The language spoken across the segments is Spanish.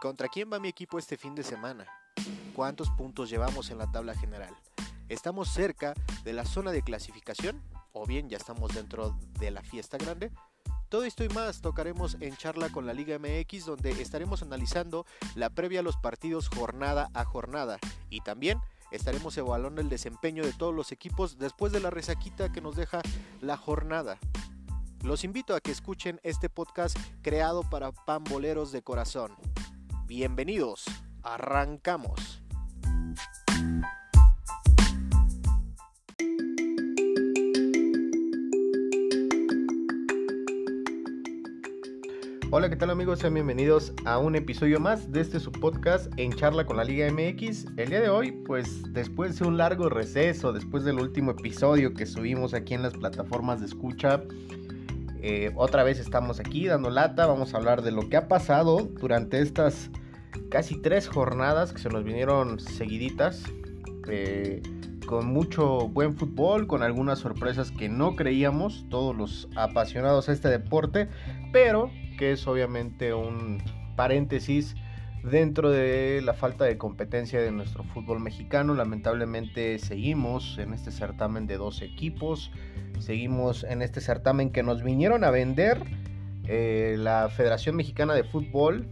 ¿Contra quién va mi equipo este fin de semana? ¿Cuántos puntos llevamos en la tabla general? ¿Estamos cerca de la zona de clasificación? ¿O bien ya estamos dentro de la fiesta grande? Todo esto y más tocaremos en charla con la Liga MX donde estaremos analizando la previa a los partidos jornada a jornada y también estaremos evaluando el desempeño de todos los equipos después de la resaquita que nos deja la jornada. Los invito a que escuchen este podcast creado para pamboleros de corazón. Bienvenidos, arrancamos. Hola, ¿qué tal amigos? Sean bienvenidos a un episodio más de este subpodcast en charla con la Liga MX. El día de hoy, pues después de un largo receso, después del último episodio que subimos aquí en las plataformas de escucha, eh, otra vez estamos aquí dando lata, vamos a hablar de lo que ha pasado durante estas casi tres jornadas que se nos vinieron seguiditas, eh, con mucho buen fútbol, con algunas sorpresas que no creíamos, todos los apasionados a este deporte, pero que es obviamente un paréntesis dentro de la falta de competencia de nuestro fútbol mexicano. Lamentablemente seguimos en este certamen de dos equipos, seguimos en este certamen que nos vinieron a vender eh, la Federación Mexicana de Fútbol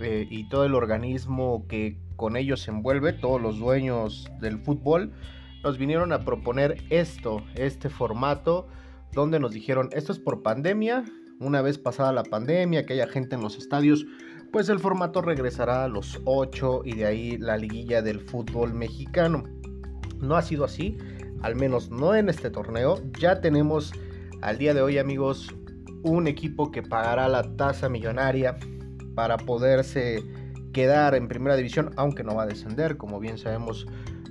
eh, y todo el organismo que con ellos envuelve, todos los dueños del fútbol, nos vinieron a proponer esto, este formato, donde nos dijeron, esto es por pandemia, una vez pasada la pandemia, que haya gente en los estadios, pues el formato regresará a los 8 y de ahí la liguilla del fútbol mexicano. No ha sido así, al menos no en este torneo. Ya tenemos al día de hoy amigos un equipo que pagará la tasa millonaria para poderse quedar en primera división, aunque no va a descender, como bien sabemos,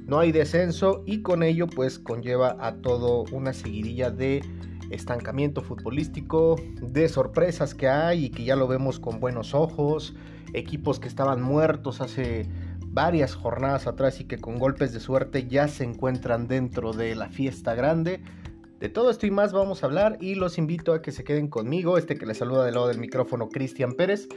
no hay descenso y con ello pues conlleva a todo una seguidilla de estancamiento futbolístico, de sorpresas que hay y que ya lo vemos con buenos ojos, equipos que estaban muertos hace varias jornadas atrás y que con golpes de suerte ya se encuentran dentro de la fiesta grande. De todo esto y más vamos a hablar y los invito a que se queden conmigo, este que les saluda del lado del micrófono Cristian Pérez.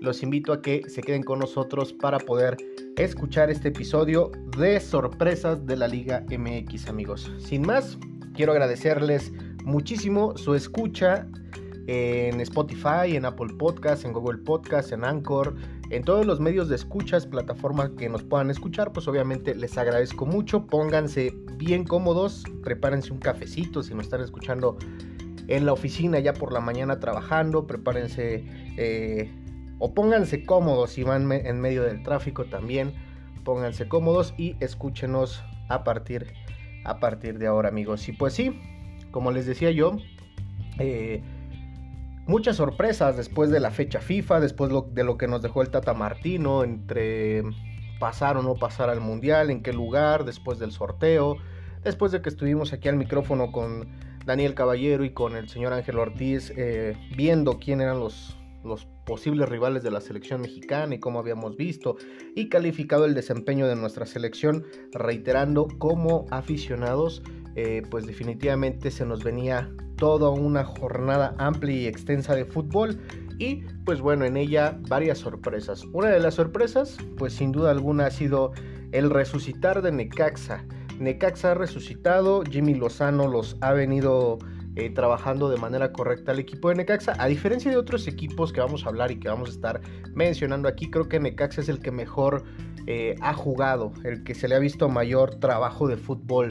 Los invito a que se queden con nosotros para poder escuchar este episodio de sorpresas de la Liga MX amigos. Sin más, quiero agradecerles muchísimo su escucha en Spotify, en Apple Podcast, en Google Podcast, en Anchor, en todos los medios de escuchas, plataformas que nos puedan escuchar, pues obviamente les agradezco mucho. Pónganse bien cómodos, prepárense un cafecito si nos están escuchando en la oficina ya por la mañana trabajando, prepárense eh, o pónganse cómodos si van en medio del tráfico también, pónganse cómodos y escúchenos a partir, a partir de ahora amigos. Y pues sí, como les decía yo, eh, muchas sorpresas después de la fecha FIFA, después de lo que nos dejó el Tata Martino, entre pasar o no pasar al Mundial, en qué lugar, después del sorteo, después de que estuvimos aquí al micrófono con Daniel Caballero y con el señor Ángel Ortiz, eh, viendo quién eran los, los posibles rivales de la selección mexicana y cómo habíamos visto y calificado el desempeño de nuestra selección, reiterando como aficionados eh, pues definitivamente se nos venía toda una jornada amplia y extensa de fútbol y pues bueno, en ella varias sorpresas. Una de las sorpresas, pues sin duda alguna ha sido el resucitar de Necaxa. Necaxa ha resucitado, Jimmy Lozano los ha venido eh, trabajando de manera correcta al equipo de Necaxa. A diferencia de otros equipos que vamos a hablar y que vamos a estar mencionando aquí, creo que Necaxa es el que mejor eh, ha jugado, el que se le ha visto mayor trabajo de fútbol.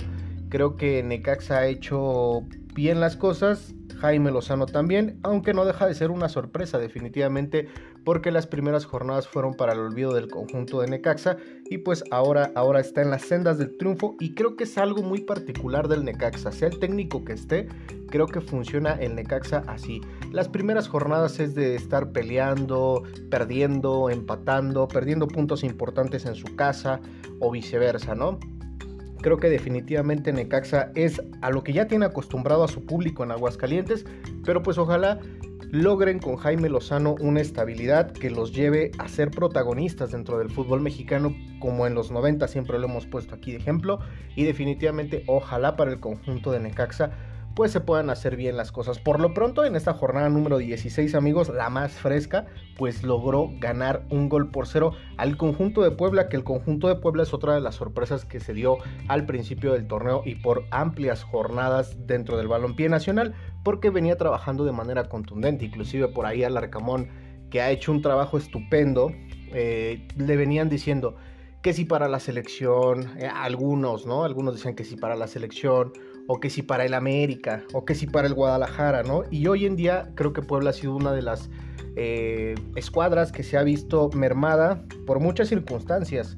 Creo que Necaxa ha hecho bien las cosas, Jaime Lozano también, aunque no deja de ser una sorpresa definitivamente porque las primeras jornadas fueron para el olvido del conjunto de Necaxa y pues ahora, ahora está en las sendas del triunfo y creo que es algo muy particular del Necaxa, sea el técnico que esté, creo que funciona el Necaxa así. Las primeras jornadas es de estar peleando, perdiendo, empatando, perdiendo puntos importantes en su casa o viceversa, ¿no? Creo que definitivamente Necaxa es a lo que ya tiene acostumbrado a su público en Aguascalientes, pero pues ojalá logren con Jaime Lozano una estabilidad que los lleve a ser protagonistas dentro del fútbol mexicano como en los 90 siempre lo hemos puesto aquí de ejemplo y definitivamente ojalá para el conjunto de Necaxa pues se puedan hacer bien las cosas. Por lo pronto, en esta jornada número 16, amigos, la más fresca, pues logró ganar un gol por cero al conjunto de Puebla, que el conjunto de Puebla es otra de las sorpresas que se dio al principio del torneo y por amplias jornadas dentro del balompié nacional, porque venía trabajando de manera contundente, inclusive por ahí al Arcamón, que ha hecho un trabajo estupendo, eh, le venían diciendo que si para la selección, eh, algunos, ¿no? Algunos decían que si para la selección, o que si para el América, o que si para el Guadalajara, ¿no? Y hoy en día creo que Puebla ha sido una de las eh, escuadras que se ha visto mermada por muchas circunstancias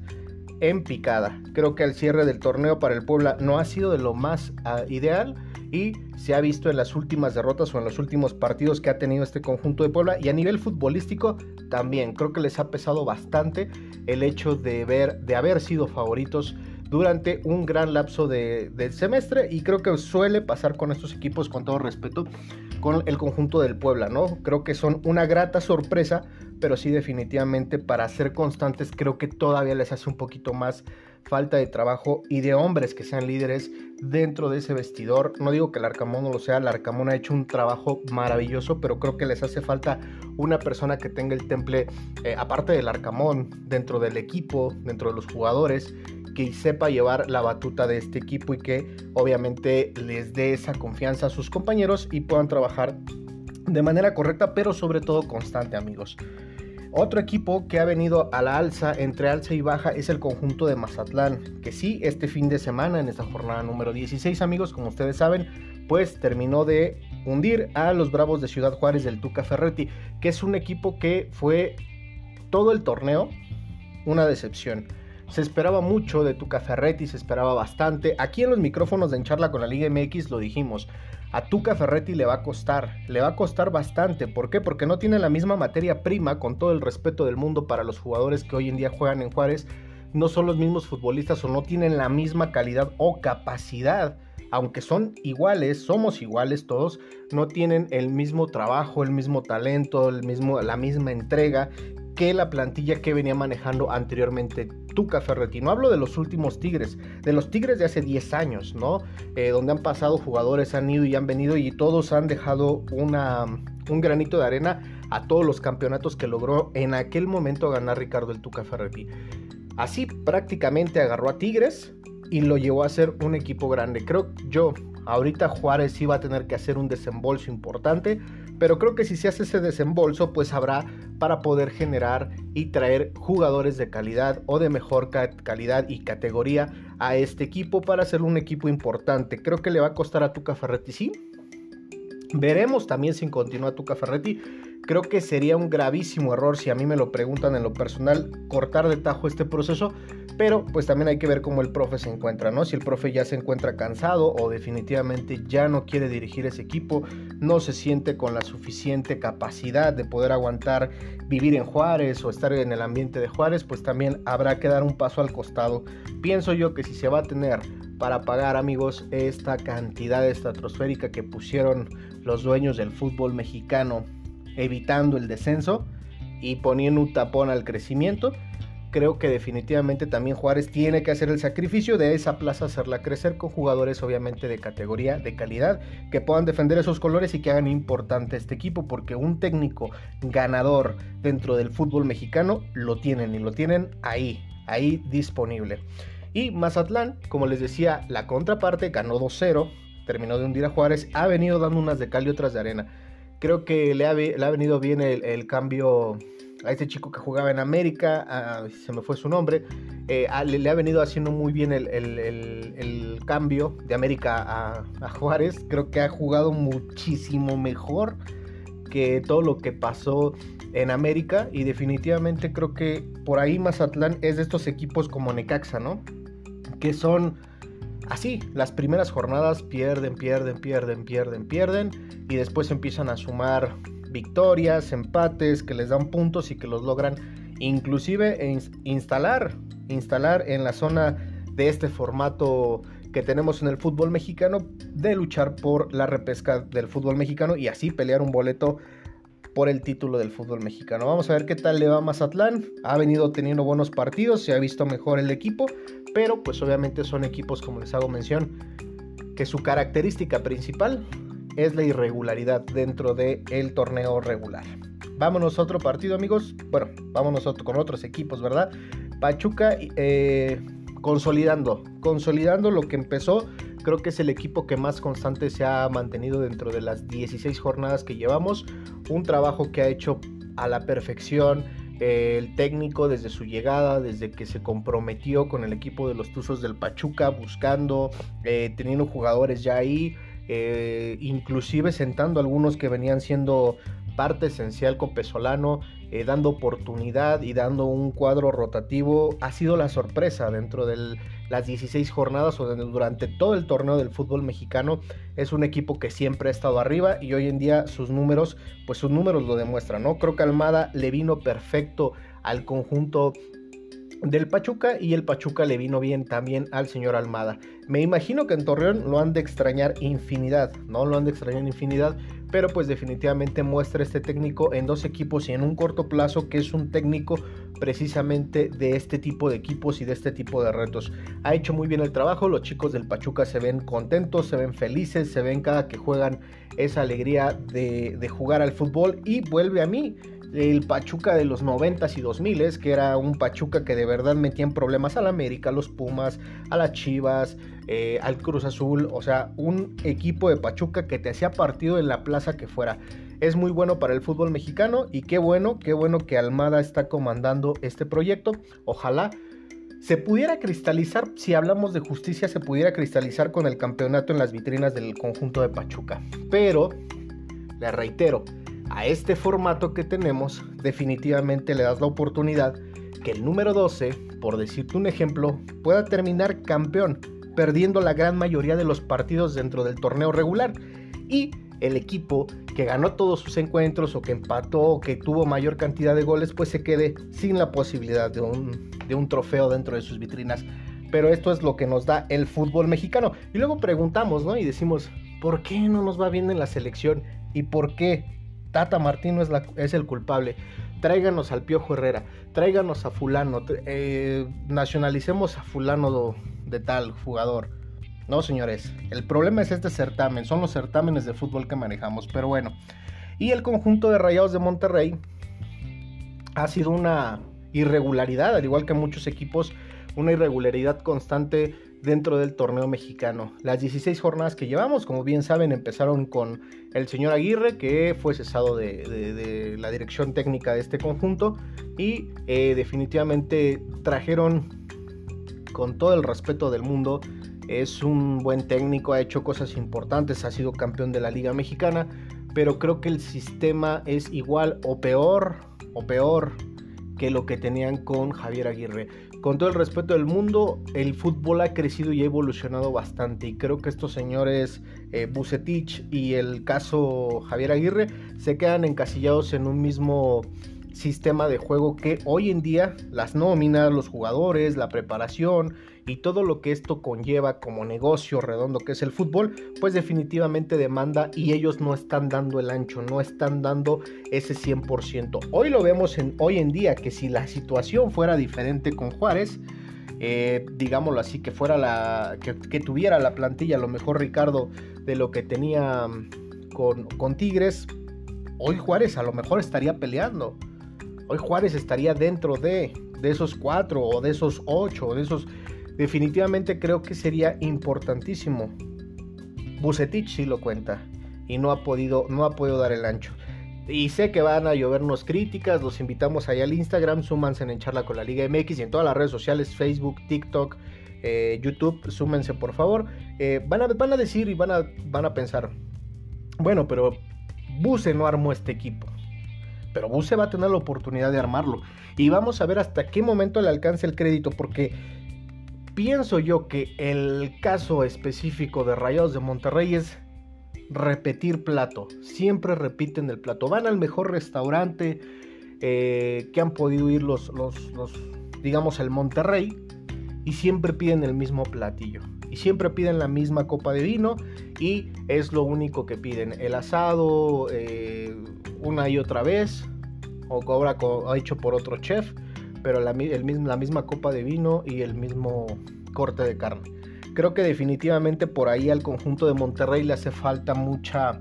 en picada. Creo que el cierre del torneo para el Puebla no ha sido de lo más ah, ideal y se ha visto en las últimas derrotas o en los últimos partidos que ha tenido este conjunto de Puebla y a nivel futbolístico también creo que les ha pesado bastante el hecho de ver de haber sido favoritos durante un gran lapso de, del semestre y creo que suele pasar con estos equipos con todo respeto con el conjunto del Puebla, ¿no? Creo que son una grata sorpresa, pero sí definitivamente para ser constantes creo que todavía les hace un poquito más falta de trabajo y de hombres que sean líderes dentro de ese vestidor. No digo que el Arcamón no lo sea, el Arcamón ha hecho un trabajo maravilloso, pero creo que les hace falta una persona que tenga el temple, eh, aparte del Arcamón, dentro del equipo, dentro de los jugadores, que sepa llevar la batuta de este equipo y que obviamente les dé esa confianza a sus compañeros y puedan trabajar de manera correcta, pero sobre todo constante, amigos. Otro equipo que ha venido a la alza, entre alza y baja, es el conjunto de Mazatlán, que sí, este fin de semana, en esta jornada número 16, amigos, como ustedes saben, pues terminó de hundir a los Bravos de Ciudad Juárez del Tuca Ferretti, que es un equipo que fue todo el torneo una decepción. Se esperaba mucho de Tuca Ferretti, se esperaba bastante. Aquí en los micrófonos de En Charla con la Liga MX lo dijimos. A Tuca Ferretti le va a costar, le va a costar bastante. ¿Por qué? Porque no tiene la misma materia prima, con todo el respeto del mundo para los jugadores que hoy en día juegan en Juárez. No son los mismos futbolistas o no tienen la misma calidad o capacidad aunque son iguales, somos iguales todos, no tienen el mismo trabajo, el mismo talento, el mismo, la misma entrega que la plantilla que venía manejando anteriormente Tuca Ferretti. No hablo de los últimos Tigres, de los Tigres de hace 10 años, ¿no? Eh, donde han pasado jugadores, han ido y han venido y todos han dejado un granito de arena a todos los campeonatos que logró en aquel momento ganar Ricardo el Tuca Ferretti. Así prácticamente agarró a Tigres y lo llevó a ser un equipo grande. Creo yo, ahorita Juárez iba a tener que hacer un desembolso importante pero creo que si se hace ese desembolso, pues habrá para poder generar y traer jugadores de calidad o de mejor calidad y categoría a este equipo para ser un equipo importante. Creo que le va a costar a Tuca Ferretti, sí. Veremos también si continúa Tuca Ferretti. Creo que sería un gravísimo error si a mí me lo preguntan en lo personal cortar de tajo este proceso pero pues también hay que ver cómo el profe se encuentra, ¿no? Si el profe ya se encuentra cansado o definitivamente ya no quiere dirigir ese equipo, no se siente con la suficiente capacidad de poder aguantar vivir en Juárez o estar en el ambiente de Juárez, pues también habrá que dar un paso al costado. Pienso yo que si se va a tener para pagar, amigos, esta cantidad estratosférica que pusieron los dueños del fútbol mexicano evitando el descenso y poniendo un tapón al crecimiento, creo que definitivamente también Juárez tiene que hacer el sacrificio de esa plaza, hacerla crecer con jugadores obviamente de categoría, de calidad, que puedan defender esos colores y que hagan importante este equipo, porque un técnico ganador dentro del fútbol mexicano lo tienen y lo tienen ahí, ahí disponible. Y Mazatlán, como les decía, la contraparte ganó 2-0, terminó de hundir a Juárez, ha venido dando unas de cal y otras de arena. Creo que le ha, venido bien el cambio a este chico que jugaba en América, se me fue su nombre, eh, le, ha venido haciendo muy bien el, cambio de América a, Juárez. Creo que ha jugado muchísimo mejor que todo lo que pasó en América y definitivamente creo que por ahí Mazatlán es de estos equipos como Necaxa, ¿no? Que son así, las primeras jornadas pierden, pierden, pierden, pierden, pierden y después empiezan a sumar victorias, empates, que les dan puntos y que los logran inclusive instalar, instalar en la zona de este formato que tenemos en el fútbol mexicano de luchar por la repesca del fútbol mexicano y así pelear un boleto por el título del fútbol mexicano. Vamos a ver qué tal le va a Mazatlán. Ha venido teniendo buenos partidos, se ha visto mejor el equipo, pero pues obviamente son equipos, como les hago mención, que su característica principal es la irregularidad dentro del torneo regular. Vámonos a otro partido, amigos. Bueno, vámonos con otros equipos, ¿verdad? Pachuca eh, consolidando, consolidando lo que empezó. Creo que es el equipo que más constante se ha mantenido dentro de las 16 jornadas que llevamos. Un trabajo que ha hecho a la perfección eh, el técnico desde su llegada, desde que se comprometió con el equipo de los Tuzos del Pachuca, buscando, eh, teniendo jugadores ya ahí. Inclusive sentando algunos que venían siendo parte esencial con Pesolano, eh, dando oportunidad y dando un cuadro rotativo, ha sido la sorpresa dentro de las 16 jornadas o durante todo el torneo del fútbol mexicano. Es un equipo que siempre ha estado arriba y hoy en día sus números, pues sus números lo demuestran, ¿no? Creo que Almada le vino perfecto al conjunto del Pachuca y el Pachuca le vino bien también al señor Almada. Me imagino que en Torreón lo han de extrañar infinidad, ¿no? Lo han de extrañar infinidad, pero pues definitivamente muestra este técnico en dos equipos y en un corto plazo que es un técnico precisamente de este tipo de equipos y de este tipo de retos. Ha hecho muy bien el trabajo, los chicos del Pachuca se ven contentos, se ven felices, se ven cada que juegan esa alegría de, de jugar al fútbol y vuelve a mí el Pachuca de los 90s y 2000s, que era un Pachuca que de verdad metía en problemas al América, a los Pumas, a las Chivas, eh, al Cruz Azul, o sea, un equipo de Pachuca que te hacía partido en la plaza que fuera. Es muy bueno para el fútbol mexicano y qué bueno, qué bueno que Almada está comandando este proyecto. Ojalá se pudiera cristalizar, si hablamos de justicia, se pudiera cristalizar con el campeonato en las vitrinas del conjunto de Pachuca. Pero, le reitero, a este formato que tenemos, definitivamente le das la oportunidad que el número 12, por decirte un ejemplo, pueda terminar campeón, perdiendo la gran mayoría de los partidos dentro del torneo regular. Y el equipo que ganó todos sus encuentros o que empató o que tuvo mayor cantidad de goles, pues se quede sin la posibilidad de un, de un trofeo dentro de sus vitrinas. Pero esto es lo que nos da el fútbol mexicano. Y luego preguntamos, ¿no? Y decimos, ¿por qué no nos va bien en la selección? ¿Y por qué Tata Martino es, el culpable. Tráiganos al Piojo Herrera, tráiganos a fulano, eh, nacionalicemos a fulano de, tal jugador. No, señores, el problema es este certamen, son los certámenes de fútbol que manejamos, pero bueno. Y el conjunto de Rayados de Monterrey ha sido una irregularidad, al igual que muchos equipos, una irregularidad constante dentro del torneo mexicano. Las 16 jornadas que llevamos, como bien saben, empezaron con el señor Aguirre, que fue cesado de, la dirección técnica de este conjunto, y eh, definitivamente trajeron, con todo el respeto del mundo, es un buen técnico, ha hecho cosas importantes, ha sido campeón de la Liga Mexicana, pero creo que el sistema es igual o peor, o peor que lo que tenían con Javier Aguirre con todo el respeto del mundo, el fútbol ha crecido y ha evolucionado bastante. Y creo que estos señores eh, Bucetich y el caso Javier Aguirre se quedan encasillados en un mismo sistema de juego que hoy en día las nóminas, los jugadores, la preparación y todo lo que esto conlleva como negocio redondo que es el fútbol, pues definitivamente demanda y ellos no están dando el ancho, no están dando ese 100%. Hoy lo vemos en, hoy en día que si la situación fuera diferente con Juárez, eh, digámoslo así, que fuera la, que, tuviera la plantilla, a lo mejor Ricardo, de lo que tenía mm, con, con Tigres, hoy Juárez a lo mejor estaría peleando. Hoy Juárez estaría dentro de, de esos cuatro o de esos ocho o de esos definitivamente creo que sería importantísimo. Bucetich sí lo cuenta y no ha podido, no ha podido dar el ancho. Y sé que van a llovernos críticas, los invitamos allá al Instagram, súmanse en Charla con la Liga MX y en todas las redes sociales, Facebook, TikTok, eh, YouTube, súmense por favor. Eh, van, a, van a decir y van a, van a pensar, bueno, pero Buse no armó este equipo. Pero Buse va a tener la oportunidad de armarlo. Y vamos a ver hasta qué momento le alcance el crédito, porque pienso yo que el caso específico de Rayados de Monterrey es repetir plato. Siempre repiten el plato. Van al mejor restaurante eh, que han podido ir los, los, digamos, el Monterrey y siempre piden el mismo platillo. Y siempre piden la misma copa de vino y es lo único que piden. El asado eh, una y otra vez o cobra hecho por otro chef pero la, misma copa de vino y el mismo corte de carne. Creo que definitivamente por ahí al conjunto de Monterrey le hace falta mucha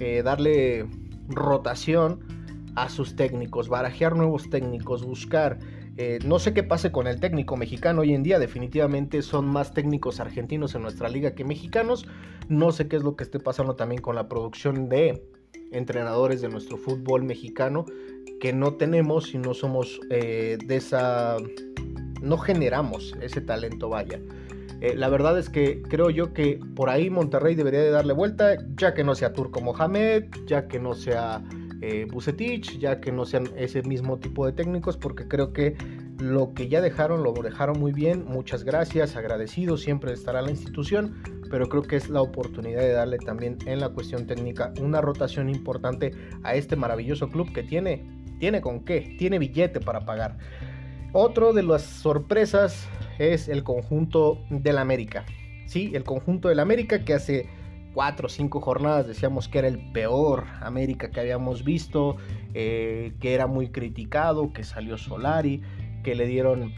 eh, darle rotación a sus técnicos, barajear nuevos técnicos, buscar. Eh, no sé qué pase con el técnico mexicano hoy en día, definitivamente son más técnicos argentinos en nuestra liga que mexicanos. No sé qué es lo que esté pasando también con la producción de entrenadores de nuestro fútbol mexicano que no tenemos y no somos eh, de esa... no generamos ese talento, vaya. Eh, la verdad es que creo yo que por ahí Monterrey debería de darle vuelta, ya que no sea Turco Mohamed, ya que no sea eh, Bucetich, ya que no sean ese mismo tipo de técnicos, porque creo que lo que ya dejaron lo dejaron muy bien. Muchas gracias, agradecido siempre estará la institución, pero creo que es la oportunidad de darle también en la cuestión técnica una rotación importante a este maravilloso club que tiene, tiene con qué, tiene billete para pagar. Otro de las sorpresas es el conjunto del América. Sí, el conjunto del América que hace cuatro o cinco jornadas decíamos que era el peor América que habíamos visto, eh, que era muy criticado, que salió Solari, que le dieron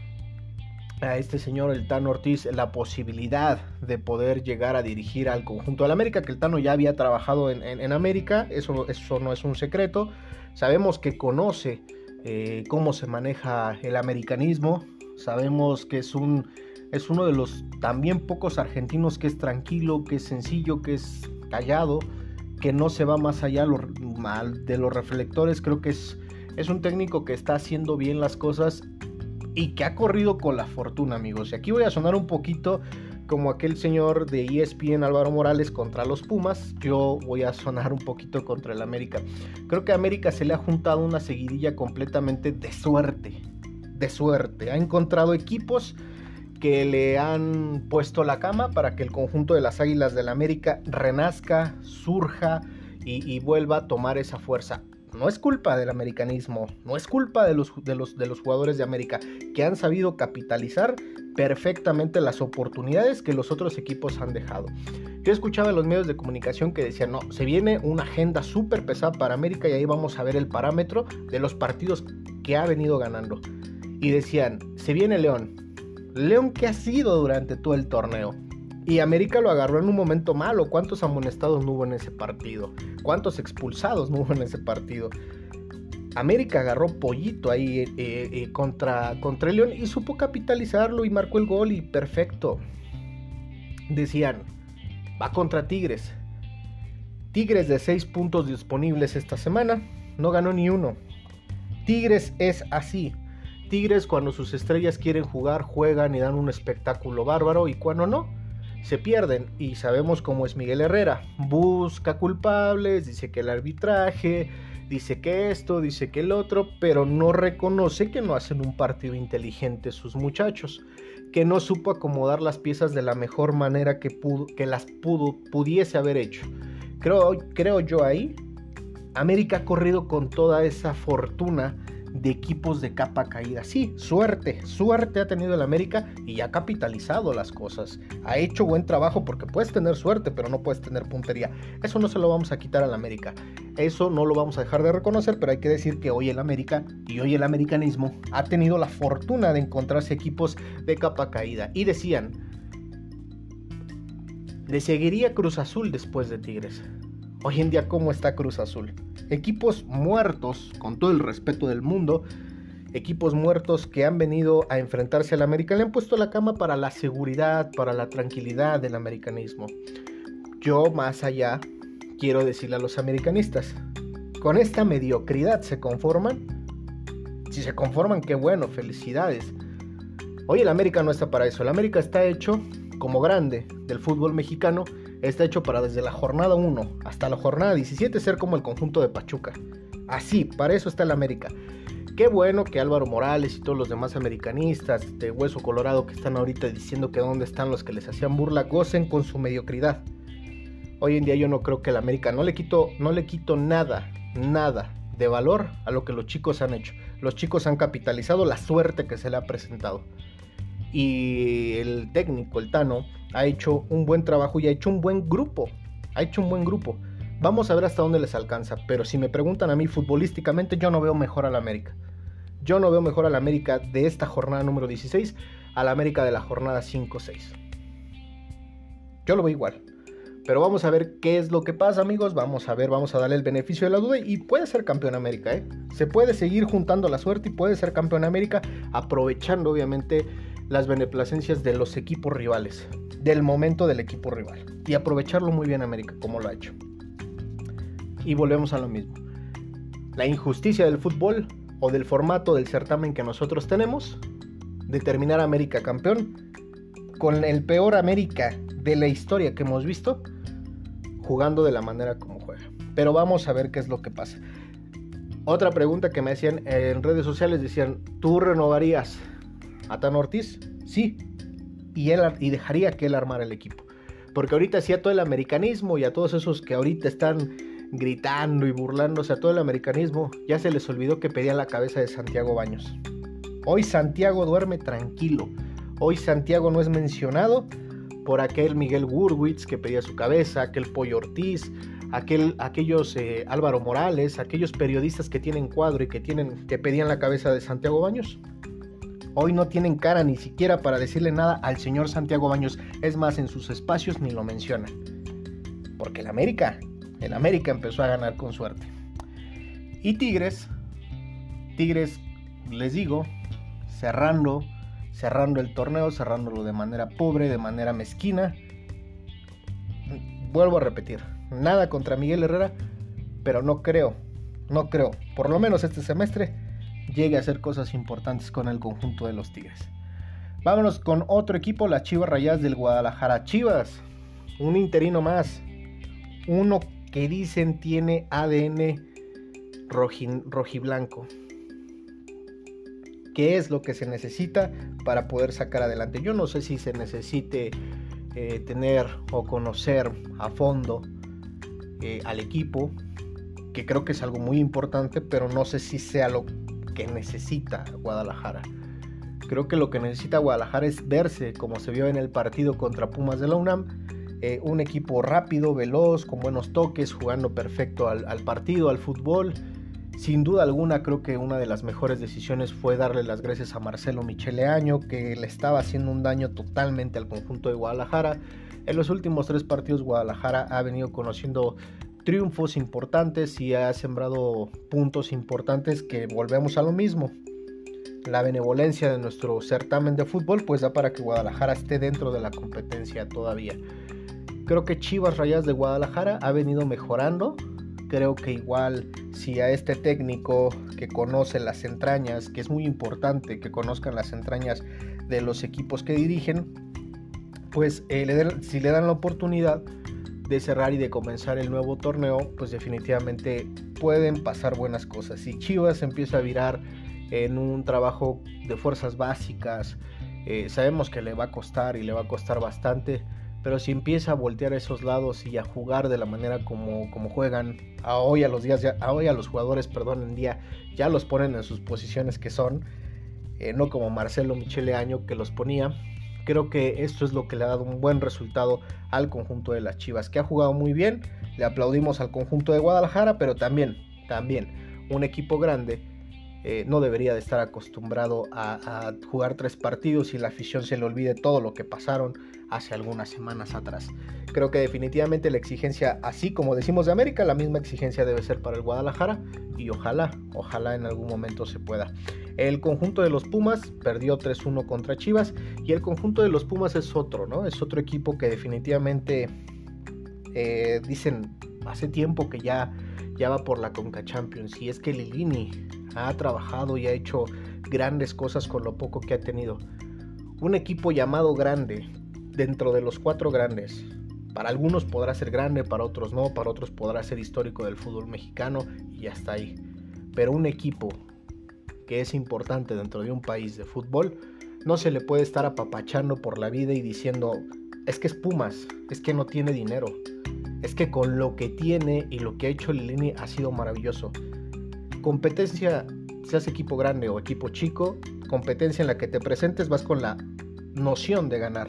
a este señor el Tano Ortiz la posibilidad de poder llegar a dirigir al conjunto del América, que el Tano ya había trabajado en, América, eso, eso no es un secreto, sabemos que conoce eh, cómo se maneja el americanismo, sabemos que es un es uno de los también pocos argentinos que es tranquilo, que es sencillo, que es callado, que no se va más allá de los reflectores. Creo que es, es un técnico que está haciendo bien las cosas y que ha corrido con la fortuna, amigos. Y aquí voy a sonar un poquito como aquel señor de ESPN Álvaro Morales contra los Pumas, yo voy a sonar un poquito contra el América. Creo que a América se le ha juntado una seguidilla completamente de suerte, de suerte. Ha encontrado equipos que le han puesto la cama para que el conjunto de las Águilas del la América renazca, surja y, vuelva a tomar esa fuerza. No es culpa del americanismo, no es culpa de los, de, los, de los jugadores de América, que han sabido capitalizar perfectamente las oportunidades que los otros equipos han dejado. Yo escuchaba en los medios de comunicación que decían, no, se viene una agenda súper pesada para América y ahí vamos a ver el parámetro de los partidos que ha venido ganando. Y decían, se viene León, León que ha sido durante todo el torneo. Y América lo agarró en un momento malo. ¿Cuántos amonestados no hubo en ese partido? ¿Cuántos expulsados no hubo en ese partido? América agarró pollito ahí eh, eh, contra, contra el León y supo capitalizarlo y marcó el gol y perfecto. Decían, va contra Tigres. Tigres de 6 puntos disponibles esta semana, no ganó ni uno. Tigres es así. Tigres cuando sus estrellas quieren jugar, juegan y dan un espectáculo bárbaro y cuando no, se pierden. Y sabemos cómo es Miguel Herrera. Busca culpables, dice que el arbitraje, dice que esto, dice que el otro, pero no reconoce que no hacen un partido inteligente sus muchachos, que no supo acomodar las piezas de la mejor manera que, pudo, que las pudo, pudiese haber hecho. Creo, creo yo ahí, América ha corrido con toda esa fortuna de equipos de capa caída. Sí, suerte, suerte ha tenido el América y ha capitalizado las cosas. Ha hecho buen trabajo porque puedes tener suerte, pero no puedes tener puntería. Eso no se lo vamos a quitar al América. Eso no lo vamos a dejar de reconocer, pero hay que decir que hoy el América y hoy el americanismo ha tenido la fortuna de encontrarse equipos de capa caída. Y decían, le seguiría Cruz Azul después de Tigres. Hoy en día, ¿cómo está Cruz Azul? Equipos muertos, con todo el respeto del mundo, equipos muertos que han venido a enfrentarse al América le han puesto la cama para la seguridad, para la tranquilidad del americanismo. Yo, más allá, quiero decirle a los americanistas, con esta mediocridad se conforman. Si se conforman, qué bueno, felicidades. Hoy el América no está para eso. El América está hecho como grande del fútbol mexicano está hecho para desde la jornada 1 hasta la jornada 17 ser como el conjunto de Pachuca. Así, para eso está el América. Qué bueno que Álvaro Morales y todos los demás americanistas de Hueso Colorado que están ahorita diciendo que dónde están los que les hacían burla gocen con su mediocridad. Hoy en día yo no creo que el América no le quito no le quito nada, nada de valor a lo que los chicos han hecho. Los chicos han capitalizado la suerte que se le ha presentado y el técnico, el Tano, ha hecho un buen trabajo y ha hecho un buen grupo. Ha hecho un buen grupo. Vamos a ver hasta dónde les alcanza. Pero si me preguntan a mí futbolísticamente, yo no veo mejor al América. Yo no veo mejor al América de esta jornada número 16 al América de la jornada 5-6. Yo lo veo igual. Pero vamos a ver qué es lo que pasa, amigos. Vamos a ver, vamos a darle el beneficio de la duda. Y puede ser campeón América, ¿eh? Se puede seguir juntando la suerte y puede ser campeón América, aprovechando, obviamente, las beneplacencias de los equipos rivales, del momento del equipo rival. Y aprovecharlo muy bien América, como lo ha hecho. Y volvemos a lo mismo. La injusticia del fútbol o del formato del certamen que nosotros tenemos, determinar a América campeón, con el peor América de la historia que hemos visto, jugando de la manera como juega. Pero vamos a ver qué es lo que pasa. Otra pregunta que me hacían en redes sociales decían, ¿tú renovarías Tan Ortiz? Sí. Y, él, y dejaría que él armara el equipo. Porque ahorita sí a todo el americanismo y a todos esos que ahorita están gritando y burlándose a todo el americanismo, ya se les olvidó que pedían la cabeza de Santiago Baños. Hoy Santiago duerme tranquilo. Hoy Santiago no es mencionado por aquel Miguel Gurwitz que pedía su cabeza, aquel Pollo Ortiz, aquel, aquellos eh, Álvaro Morales, aquellos periodistas que tienen cuadro y que, tienen, que pedían la cabeza de Santiago Baños. Hoy no tienen cara ni siquiera para decirle nada al señor Santiago Baños. Es más, en sus espacios ni lo menciona. Porque el América, el América empezó a ganar con suerte. Y Tigres, Tigres, les digo, cerrando cerrando el torneo, cerrándolo de manera pobre, de manera mezquina. Vuelvo a repetir, nada contra Miguel Herrera, pero no creo, no creo, por lo menos este semestre, llegue a hacer cosas importantes con el conjunto de los Tigres. Vámonos con otro equipo, las Chivas Rayas del Guadalajara. Chivas, un interino más, uno que dicen tiene ADN rojiblanco qué es lo que se necesita para poder sacar adelante. Yo no sé si se necesite eh, tener o conocer a fondo eh, al equipo, que creo que es algo muy importante, pero no sé si sea lo que necesita Guadalajara. Creo que lo que necesita Guadalajara es verse como se vio en el partido contra Pumas de la UNAM. Eh, un equipo rápido, veloz, con buenos toques, jugando perfecto al, al partido, al fútbol, sin duda alguna creo que una de las mejores decisiones fue darle las gracias a Marcelo Michele Año, que le estaba haciendo un daño totalmente al conjunto de Guadalajara. En los últimos tres partidos Guadalajara ha venido conociendo triunfos importantes y ha sembrado puntos importantes que volvemos a lo mismo. La benevolencia de nuestro certamen de fútbol pues da para que Guadalajara esté dentro de la competencia todavía. Creo que Chivas Rayas de Guadalajara ha venido mejorando creo que igual si a este técnico que conoce las entrañas, que es muy importante que conozcan las entrañas de los equipos que dirigen, pues eh, si le dan la oportunidad de cerrar y de comenzar el nuevo torneo, pues definitivamente pueden pasar buenas cosas. Si Chivas empieza a virar en un trabajo de fuerzas básicas, eh, sabemos que le va a costar y le va a costar bastante, pero si empieza a voltear esos lados y a jugar de la manera como, como juegan, a hoy a los días, hoy a los jugadores, perdón, en día ya los ponen en sus posiciones que son, eh, no como Marcelo Michele Año que los ponía. Creo que esto es lo que le ha dado un buen resultado al conjunto de las Chivas, que ha jugado muy bien. Le aplaudimos al conjunto de Guadalajara, pero también, también un equipo grande eh, no debería de estar acostumbrado a, jugar tres partidos y la afición se le olvide todo lo que pasaron hace algunas semanas atrás. Creo que definitivamente la exigencia, así como decimos de América, la misma exigencia debe ser para el Guadalajara y ojalá, ojalá en algún momento se pueda. El conjunto de los Pumas perdió 3-1 contra Chivas y el conjunto de los Pumas es otro, ¿no? Es otro equipo que definitivamente eh, dicen hace tiempo que ya, ya va por la Conca Champions y es que Lilini ha trabajado y ha hecho grandes cosas con lo poco que ha tenido. Un equipo llamado grande, dentro de los cuatro grandes. Para algunos podrá ser grande, para otros no, para otros podrá ser histórico del fútbol mexicano y hasta ahí. Pero un equipo que es importante dentro de un país de fútbol, no se le puede estar apapachando por la vida y diciendo, es que es Pumas, es que no tiene dinero, es que con lo que tiene y lo que ha hecho Lilini ha sido maravilloso competencia, seas equipo grande o equipo chico, competencia en la que te presentes vas con la noción de ganar.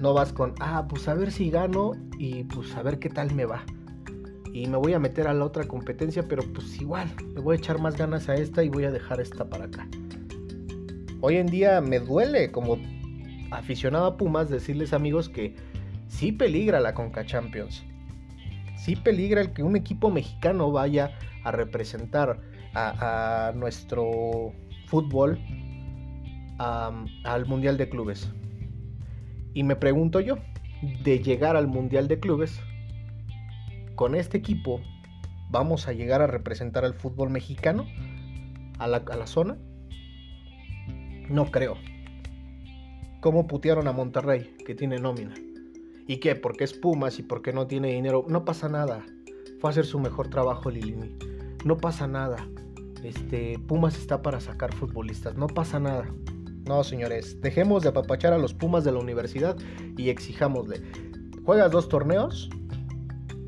No vas con, ah, pues a ver si gano y pues a ver qué tal me va. Y me voy a meter a la otra competencia, pero pues igual, me voy a echar más ganas a esta y voy a dejar esta para acá. Hoy en día me duele como aficionado a Pumas decirles amigos que sí peligra la Conca Champions. Sí peligra el que un equipo mexicano vaya a representar a, nuestro fútbol al Mundial de Clubes. Y me pregunto yo, de llegar al Mundial de Clubes, con este equipo vamos a llegar a representar al fútbol mexicano a la, zona. No creo. ¿Cómo putearon a Monterrey, que tiene nómina? ¿Y qué? Porque es Pumas y porque no tiene dinero. No pasa nada. Fue a hacer su mejor trabajo Lilini. No pasa nada. Este, Pumas está para sacar futbolistas. No pasa nada. No, señores. Dejemos de apapachar a los Pumas de la universidad y exijámosle. Juegas dos torneos.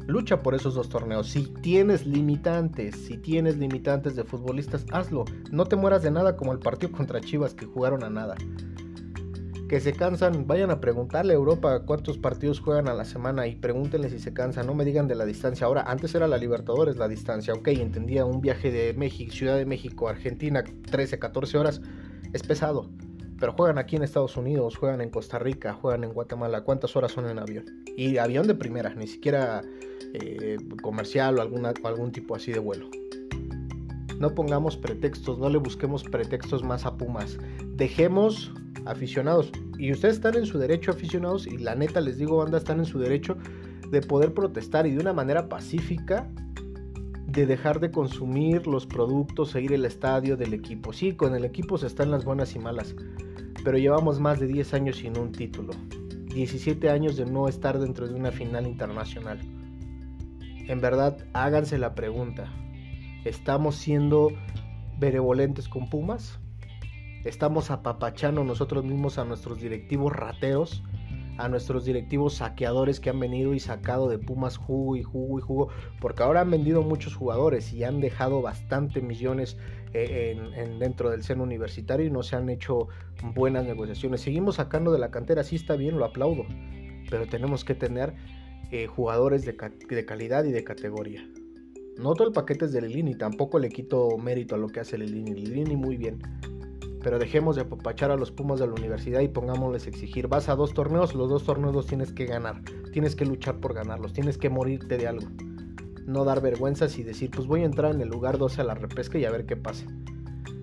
Lucha por esos dos torneos. Si tienes limitantes, si tienes limitantes de futbolistas, hazlo. No te mueras de nada como el partido contra Chivas que jugaron a nada que se cansan, vayan a preguntarle a Europa cuántos partidos juegan a la semana y pregúntenle si se cansan, no me digan de la distancia. Ahora, antes era la Libertadores la distancia, ok, entendía un viaje de México, Ciudad de México, Argentina, 13, 14 horas, es pesado. Pero juegan aquí en Estados Unidos, juegan en Costa Rica, juegan en Guatemala. ¿Cuántas horas son en avión? Y avión de primera, ni siquiera eh, comercial o, algún tipo así de vuelo. No pongamos pretextos, no le busquemos pretextos más a Pumas. Dejemos aficionados. Y ustedes están en su derecho aficionados y la neta les digo, banda, están en su derecho de poder protestar y de una manera pacífica de dejar de consumir los productos e ir al estadio del equipo. Sí, con el equipo se están las buenas y malas, pero llevamos más de 10 años sin un título. 17 años de no estar dentro de una final internacional. En verdad, háganse la pregunta. ¿Estamos siendo benevolentes con Pumas? estamos apapachando nosotros mismos a nuestros directivos rateros, a nuestros directivos saqueadores que han venido y sacado de Pumas jugo y jugo y jugo, porque ahora han vendido muchos jugadores y han dejado bastante millones eh, en, dentro del seno universitario y no se han hecho buenas negociaciones. Seguimos sacando de la cantera, sí está bien, lo aplaudo, pero tenemos que tener eh, jugadores de, calidad y de categoría. No todo el paquete es de Lilini, tampoco le quito mérito a lo que hace Lilini. Lilini muy bien pero dejemos de apapachar a los Pumas de la universidad y pongámosles exigir. Vas a dos torneos, los dos torneos los tienes que ganar. Tienes que luchar por ganarlos, tienes que morirte de algo. No dar vergüenzas y decir, pues voy a entrar en el lugar 12 a la repesca y a ver qué pasa.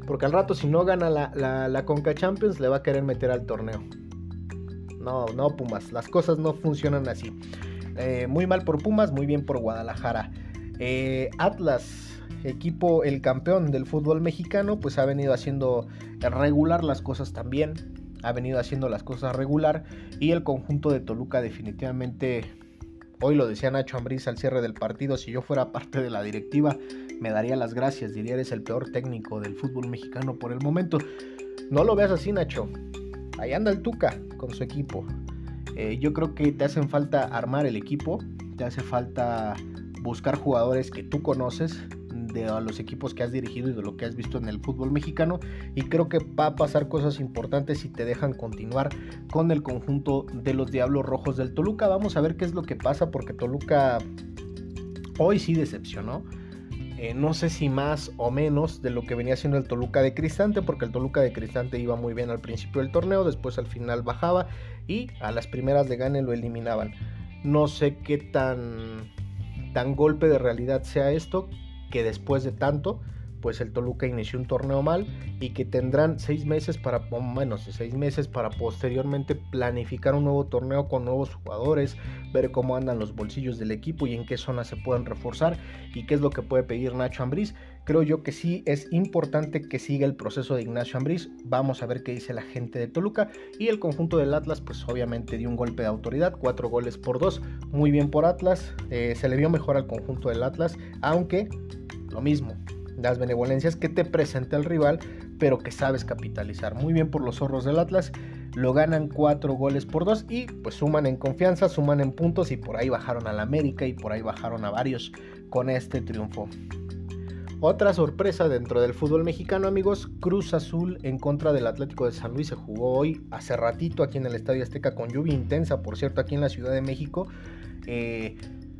Porque al rato si no gana la, la, Conca Champions le va a querer meter al torneo. No, no Pumas, las cosas no funcionan así. Eh, muy mal por Pumas, muy bien por Guadalajara. Eh, Atlas equipo, el campeón del fútbol mexicano, pues ha venido haciendo regular las cosas también. Ha venido haciendo las cosas regular. Y el conjunto de Toluca definitivamente, hoy lo decía Nacho Ambriz al cierre del partido, si yo fuera parte de la directiva, me daría las gracias. Diría, eres el peor técnico del fútbol mexicano por el momento. No lo veas así, Nacho. Ahí anda el Tuca con su equipo. Eh, yo creo que te hacen falta armar el equipo, te hace falta buscar jugadores que tú conoces, de los equipos que has dirigido y de lo que has visto en el fútbol mexicano y creo que va a pasar cosas importantes si te dejan continuar con el conjunto de los Diablos Rojos del Toluca. Vamos a ver qué es lo que pasa porque Toluca hoy sí decepcionó. Eh, no sé si más o menos de lo que venía siendo el Toluca de Cristante, porque el Toluca de Cristante iba muy bien al principio del torneo, después al final bajaba y a las primeras de gane lo eliminaban. No sé qué tan, tan golpe de realidad sea esto, que después de tanto, pues el Toluca inició un torneo mal y que tendrán seis meses para, menos de seis meses para posteriormente planificar un nuevo torneo con nuevos jugadores, ver cómo andan los bolsillos del equipo y en qué zonas se pueden reforzar y qué es lo que puede pedir Nacho Ambriz. Creo yo que sí es importante que siga el proceso de Ignacio Ambriz. Vamos a ver qué dice la gente de Toluca y el conjunto del Atlas, pues obviamente dio un golpe de autoridad, cuatro goles por dos, muy bien por Atlas. Eh, se le vio mejor al conjunto del Atlas, aunque lo mismo, las benevolencias que te presenta el rival, pero que sabes capitalizar. Muy bien por los zorros del Atlas, lo ganan 4 goles por 2 y pues suman en confianza, suman en puntos y por ahí bajaron al América y por ahí bajaron a varios con este triunfo. Otra sorpresa dentro del fútbol mexicano, amigos, Cruz Azul en contra del Atlético de San Luis se jugó hoy hace ratito aquí en el Estadio Azteca con lluvia intensa, por cierto, aquí en la Ciudad de México. Eh,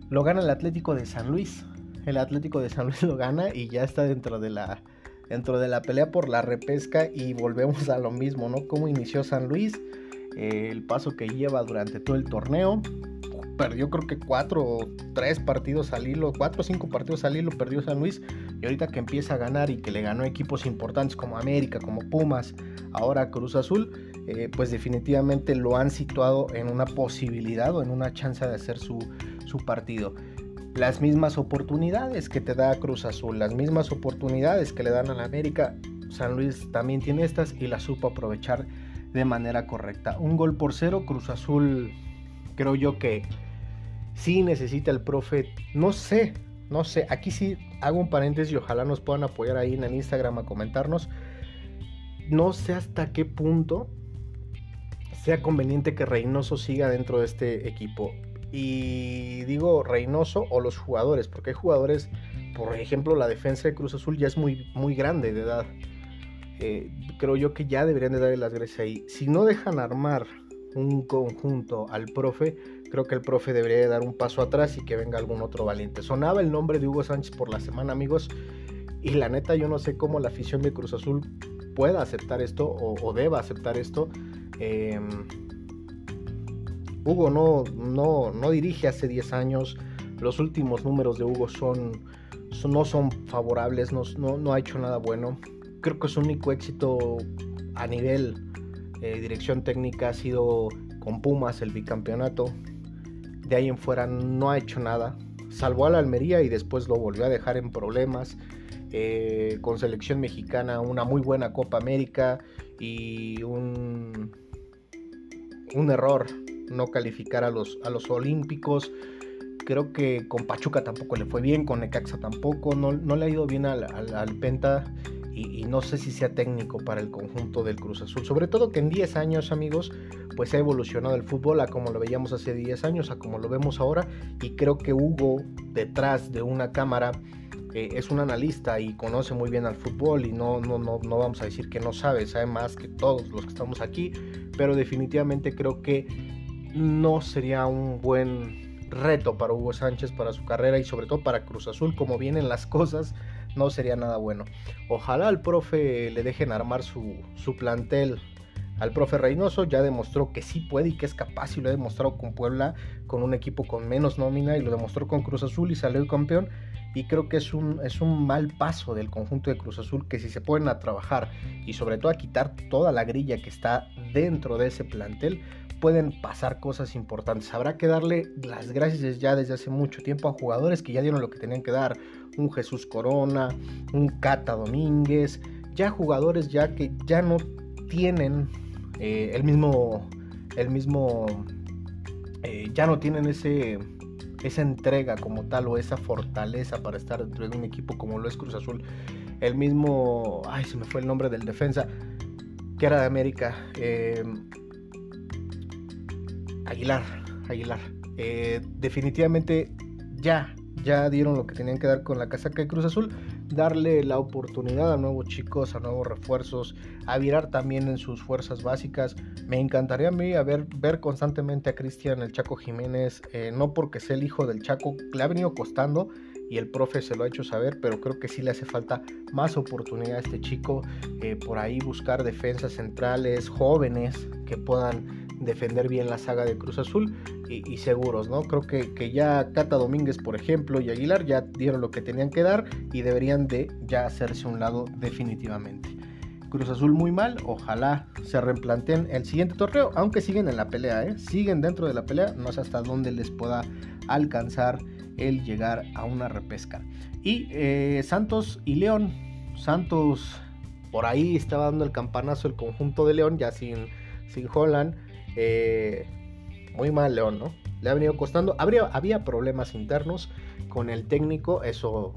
lo gana el Atlético de San Luis el Atlético de San Luis lo gana y ya está dentro de la dentro de la pelea por la repesca y volvemos a lo mismo, ¿no? Cómo inició San Luis. eh, el paso que lleva durante todo el torneo. Perdió creo que cuatro o tres partidos al hilo, cuatro o cinco partidos al hilo perdió San Luis. Y ahorita que empieza a ganar y que le ganó equipos importantes como América, como Pumas, ahora Cruz Azul, eh, pues definitivamente lo han situado en una posibilidad o en una chance de hacer su, su partido las mismas oportunidades que te da Cruz Azul, las mismas oportunidades que le dan a la América, San Luis también tiene estas y las supo aprovechar de manera correcta. Un gol por cero, Cruz Azul creo yo que sí necesita el profe, no sé, no sé, aquí sí hago un paréntesis y ojalá nos puedan apoyar ahí en el Instagram a comentarnos. No sé hasta qué punto sea conveniente que Reynoso siga dentro de este equipo. Y digo Reynoso o los jugadores, porque hay jugadores, por ejemplo, la defensa de Cruz Azul ya es muy, muy grande de edad. Eh, creo yo que ya deberían de darle las gracias ahí. Si no dejan armar un conjunto al profe, creo que el profe debería dar un paso atrás y que venga algún otro valiente. Sonaba el nombre de Hugo Sánchez por la semana, amigos, y la neta yo no sé cómo la afición de Cruz Azul pueda aceptar esto o, deba aceptar esto. Eh, Hugo no, no, no dirige hace 10 años. Los últimos números de Hugo son, no son favorables, no, no, ha hecho nada bueno. Creo que su único éxito a nivel eh, dirección técnica ha sido con Pumas el bicampeonato. De ahí en fuera no ha hecho nada. Salvó a la Almería y después lo volvió a dejar en problemas. Eh, con selección mexicana, una muy buena Copa América y un, un error no calificar a los, a los Olímpicos. Creo que con Pachuca tampoco le fue bien, con Necaxa tampoco, no, no le ha ido bien al, al, Penta y, no sé si sea técnico para el conjunto del Cruz Azul. Sobre todo que en 10 años, amigos, pues ha evolucionado el fútbol a como lo veíamos hace 10 años, a como lo vemos ahora. Y creo que Hugo, detrás de una cámara, eh, es un analista y conoce muy bien al fútbol y no, no, no, no vamos a decir que no sabe, sabe más que todos los que estamos aquí, pero definitivamente creo que no sería un buen reto para Hugo Sánchez, para su carrera y sobre todo para Cruz Azul, como vienen las cosas, no sería nada bueno. Ojalá al profe le dejen armar su, su plantel. Al profe Reynoso ya demostró que sí puede y que es capaz y lo ha demostrado con Puebla, con un equipo con menos nómina y lo demostró con Cruz Azul y salió campeón y creo que es un, es un mal paso del conjunto de Cruz Azul que si se pueden a trabajar y sobre todo a quitar toda la grilla que está dentro de ese plantel, pueden pasar cosas importantes. Habrá que darle las gracias ya desde hace mucho tiempo a jugadores que ya dieron lo que tenían que dar. Un Jesús Corona, un Cata Domínguez, ya jugadores ya que ya no tienen eh, el mismo, el mismo, eh, ya no tienen ese, esa entrega como tal o esa fortaleza para estar dentro de un equipo como lo es Cruz Azul. El mismo, ay, se me fue el nombre del defensa, que era de América. Eh, Aguilar, Aguilar. Definitivamente ya, ya dieron lo que tenían que dar con la casaca de Cruz Azul. Darle la oportunidad a nuevos chicos, a nuevos refuerzos, a virar también en sus fuerzas básicas. Me encantaría a mí ver, ver constantemente a Cristian el Chaco Jiménez, eh, no porque sea el hijo del Chaco, le ha venido costando y el profe se lo ha hecho saber, pero creo que sí le hace falta más oportunidad a este chico, eh, por ahí buscar defensas centrales jóvenes que puedan defender bien la saga de Cruz Azul y, seguros, ¿no? Creo que, que, ya Cata Domínguez, por ejemplo, y Aguilar ya dieron lo que tenían que dar y deberían de ya hacerse un lado definitivamente. Cruz Azul muy mal, ojalá se replanteen el siguiente torneo, aunque siguen en la pelea, ¿eh? siguen dentro de la pelea, no sé hasta dónde les pueda alcanzar el llegar a una repesca. Y eh, Santos y León, Santos por ahí estaba dando el campanazo el conjunto de León, ya sin, sin Holland, eh, muy mal León, ¿no? Le ha venido costando. Había problemas internos con el técnico, eso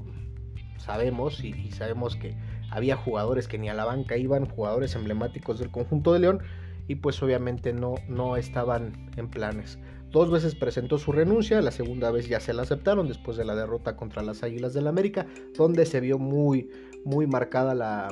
sabemos y, sabemos que había jugadores que ni a la banca iban, jugadores emblemáticos del conjunto de León y pues obviamente no, no estaban en planes. Dos veces presentó su renuncia, la segunda vez ya se la aceptaron después de la derrota contra las Águilas del América, donde se vio muy, muy marcada la,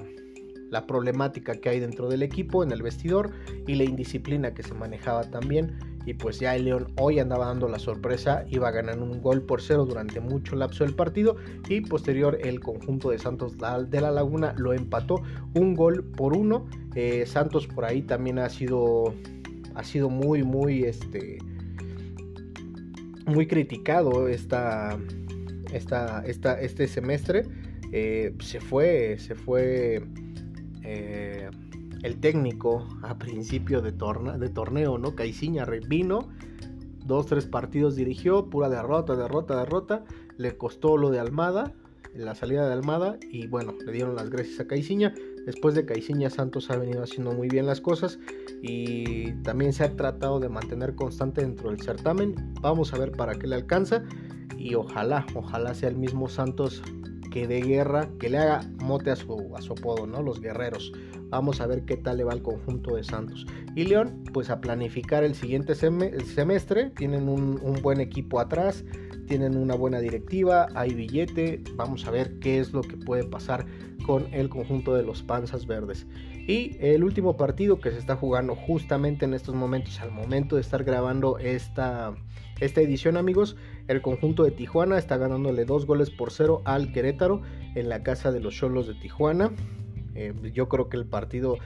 la problemática que hay dentro del equipo, en el vestidor y la indisciplina que se manejaba también. Y pues ya el León hoy andaba dando la sorpresa, iba ganando un gol por cero durante mucho lapso del partido y posterior el conjunto de Santos de la Laguna lo empató un gol por uno. Eh, Santos por ahí también ha sido ha sido muy, muy, este, muy criticado esta, esta, esta, este semestre. Eh, se fue, se fue eh, el técnico a principio de, torneo, ¿no? Caiciña vino, dos, tres partidos dirigió, pura derrota, derrota, derrota. Le costó lo de Almada, la salida de Almada, y bueno, le dieron las gracias a Caiciña. Después de Caiciña, Santos ha venido haciendo muy bien las cosas y también se ha tratado de mantener constante dentro del certamen. Vamos a ver para qué le alcanza y ojalá, ojalá sea el mismo Santos de guerra, que le haga mote a su, a su apodo, ¿no? Los guerreros. Vamos a ver qué tal le va al conjunto de Santos. Y León, pues a planificar el siguiente semestre. Tienen un buen equipo atrás, tienen una buena directiva, hay billete. Vamos a ver qué es lo que puede pasar con el conjunto de los Panzas Verdes. Y el último partido que se está jugando justamente en estos momentos, al momento de estar grabando esta, esta edición, amigos, el conjunto de Tijuana está ganándole dos goles por cero al Querétaro en la casa de los Cholos de Tijuana. Eh, yo creo que el partido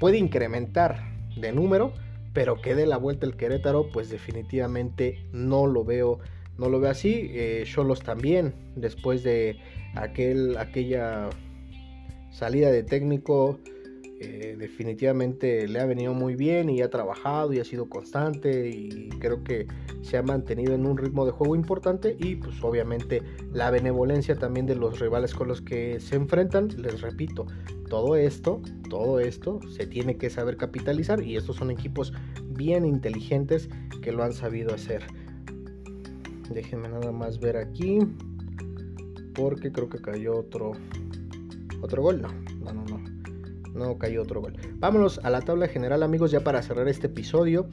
puede incrementar de número, pero que dé la vuelta el Querétaro, pues definitivamente no lo veo, no lo veo así. Eh, Cholos también, después de aquel, aquella salida de técnico eh, definitivamente le ha venido muy bien y ha trabajado y ha sido constante y creo que se ha mantenido en un ritmo de juego importante y pues obviamente la benevolencia también de los rivales con los que se enfrentan, les repito, todo esto, todo esto se tiene que saber capitalizar y estos son equipos bien inteligentes que lo han sabido hacer. Déjenme nada más ver aquí porque creo que cayó otro otro gol, no, no, no, no no cayó otro gol. Vámonos a la tabla general, amigos, ya para cerrar este episodio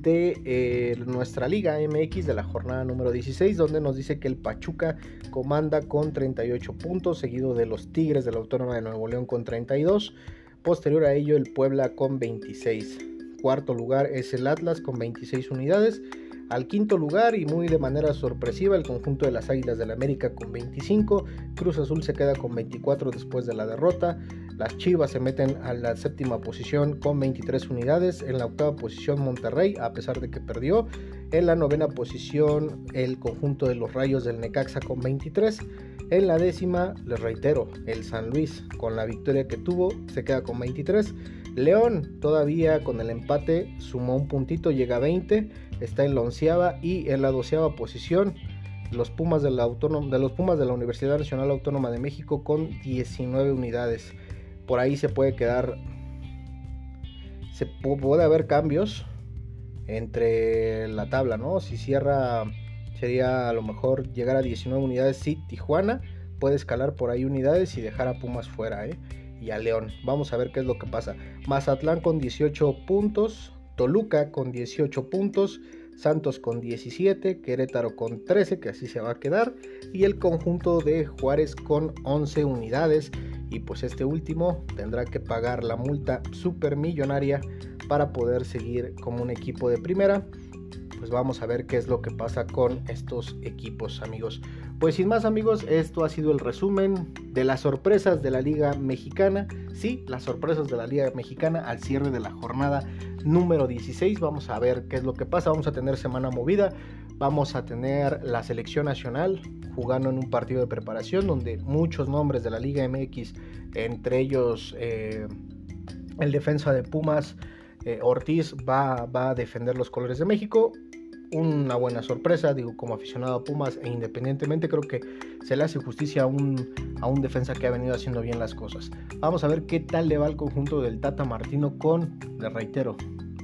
de eh, nuestra Liga MX de la jornada número 16, donde nos dice que el Pachuca comanda con 38 puntos, seguido de los Tigres de la Autónoma de Nuevo León con 32. Posterior a ello, el Puebla con 26. Cuarto lugar es el Atlas con 26 unidades. Al quinto lugar y muy de manera sorpresiva el conjunto de las Águilas del la América con 25, Cruz Azul se queda con 24 después de la derrota, las Chivas se meten a la séptima posición con 23 unidades, en la octava posición Monterrey a pesar de que perdió, en la novena posición el conjunto de los Rayos del Necaxa con 23, en la décima, les reitero, el San Luis con la victoria que tuvo se queda con 23, León todavía con el empate sumó un puntito, llega a 20, está en la onceava y en la doceava posición los Pumas, de, la de los Pumas de la Universidad Nacional Autónoma de México con 19 unidades. Por ahí se puede quedar, se puede haber cambios entre la tabla, ¿no? Si cierra, sería a lo mejor llegar a 19 unidades. Sí, Tijuana puede escalar por ahí unidades y dejar a Pumas fuera, ¿eh? y a León. Vamos a ver qué es lo que pasa. Mazatlán con 18 puntos, Toluca con 18 puntos, Santos con 17, Querétaro con 13, que así se va a quedar, y el conjunto de Juárez con 11 unidades. Y pues este último tendrá que pagar la multa supermillonaria para poder seguir como un equipo de primera pues vamos a ver qué es lo que pasa con estos equipos amigos. Pues sin más amigos, esto ha sido el resumen de las sorpresas de la Liga Mexicana. Sí, las sorpresas de la Liga Mexicana al cierre de la jornada número 16. Vamos a ver qué es lo que pasa. Vamos a tener semana movida. Vamos a tener la selección nacional jugando en un partido de preparación donde muchos nombres de la Liga MX, entre ellos eh, el defensa de Pumas, eh, Ortiz va, va, a defender los colores de México una buena sorpresa, digo, como aficionado a Pumas e independientemente creo que se le hace justicia a un, a un defensa que ha venido haciendo bien las cosas. Vamos a ver qué tal le va el conjunto del Tata Martino con, le reitero,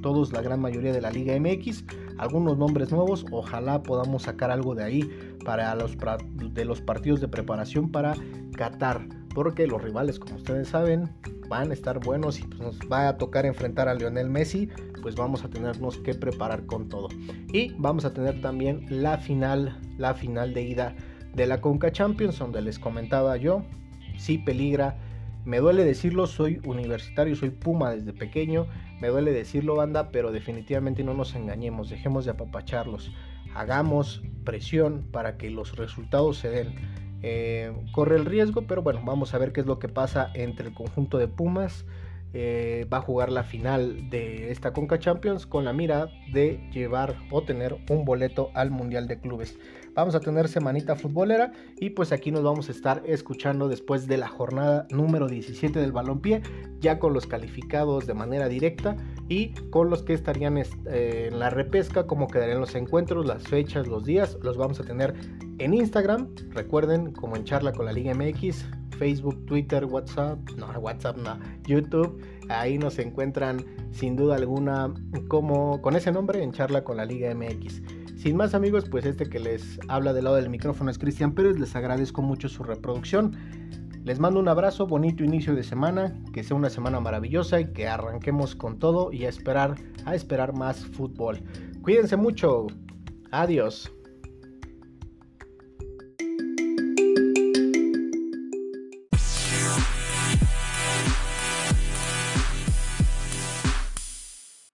todos, la gran mayoría de la Liga MX, algunos nombres nuevos, ojalá podamos sacar algo de ahí para los, de los partidos de preparación para Qatar, porque los rivales, como ustedes saben, van a estar buenos y pues nos va a tocar enfrentar a Lionel Messi, pues vamos a tenernos que preparar con todo. Y vamos a tener también la final, la final de ida de la Conca Champions, donde les comentaba yo, sí peligra. Me duele decirlo, soy universitario, soy Puma desde pequeño. Me duele decirlo, banda, pero definitivamente no nos engañemos, dejemos de apapacharlos. Hagamos presión para que los resultados se den. Eh, corre el riesgo, pero bueno, vamos a ver qué es lo que pasa entre el conjunto de Pumas eh, va a jugar la final de esta Conca Champions con la mira de llevar o tener un boleto al Mundial de Clubes. Vamos a tener semanita futbolera y pues aquí nos vamos a estar escuchando después de la jornada número 17 del balompié, ya con los calificados de manera directa y con los que estarían eh, en la repesca, cómo quedarían los encuentros, las fechas, los días, los vamos a tener en Instagram, recuerden como en charla con la Liga MX, Facebook, Twitter, WhatsApp, no, WhatsApp no, YouTube, ahí nos encuentran sin duda alguna como con ese nombre en charla con la Liga MX. Sin más amigos, pues este que les habla del lado del micrófono es Cristian Pérez, les agradezco mucho su reproducción. Les mando un abrazo, bonito inicio de semana, que sea una semana maravillosa y que arranquemos con todo y a esperar, a esperar más fútbol. Cuídense mucho. Adiós.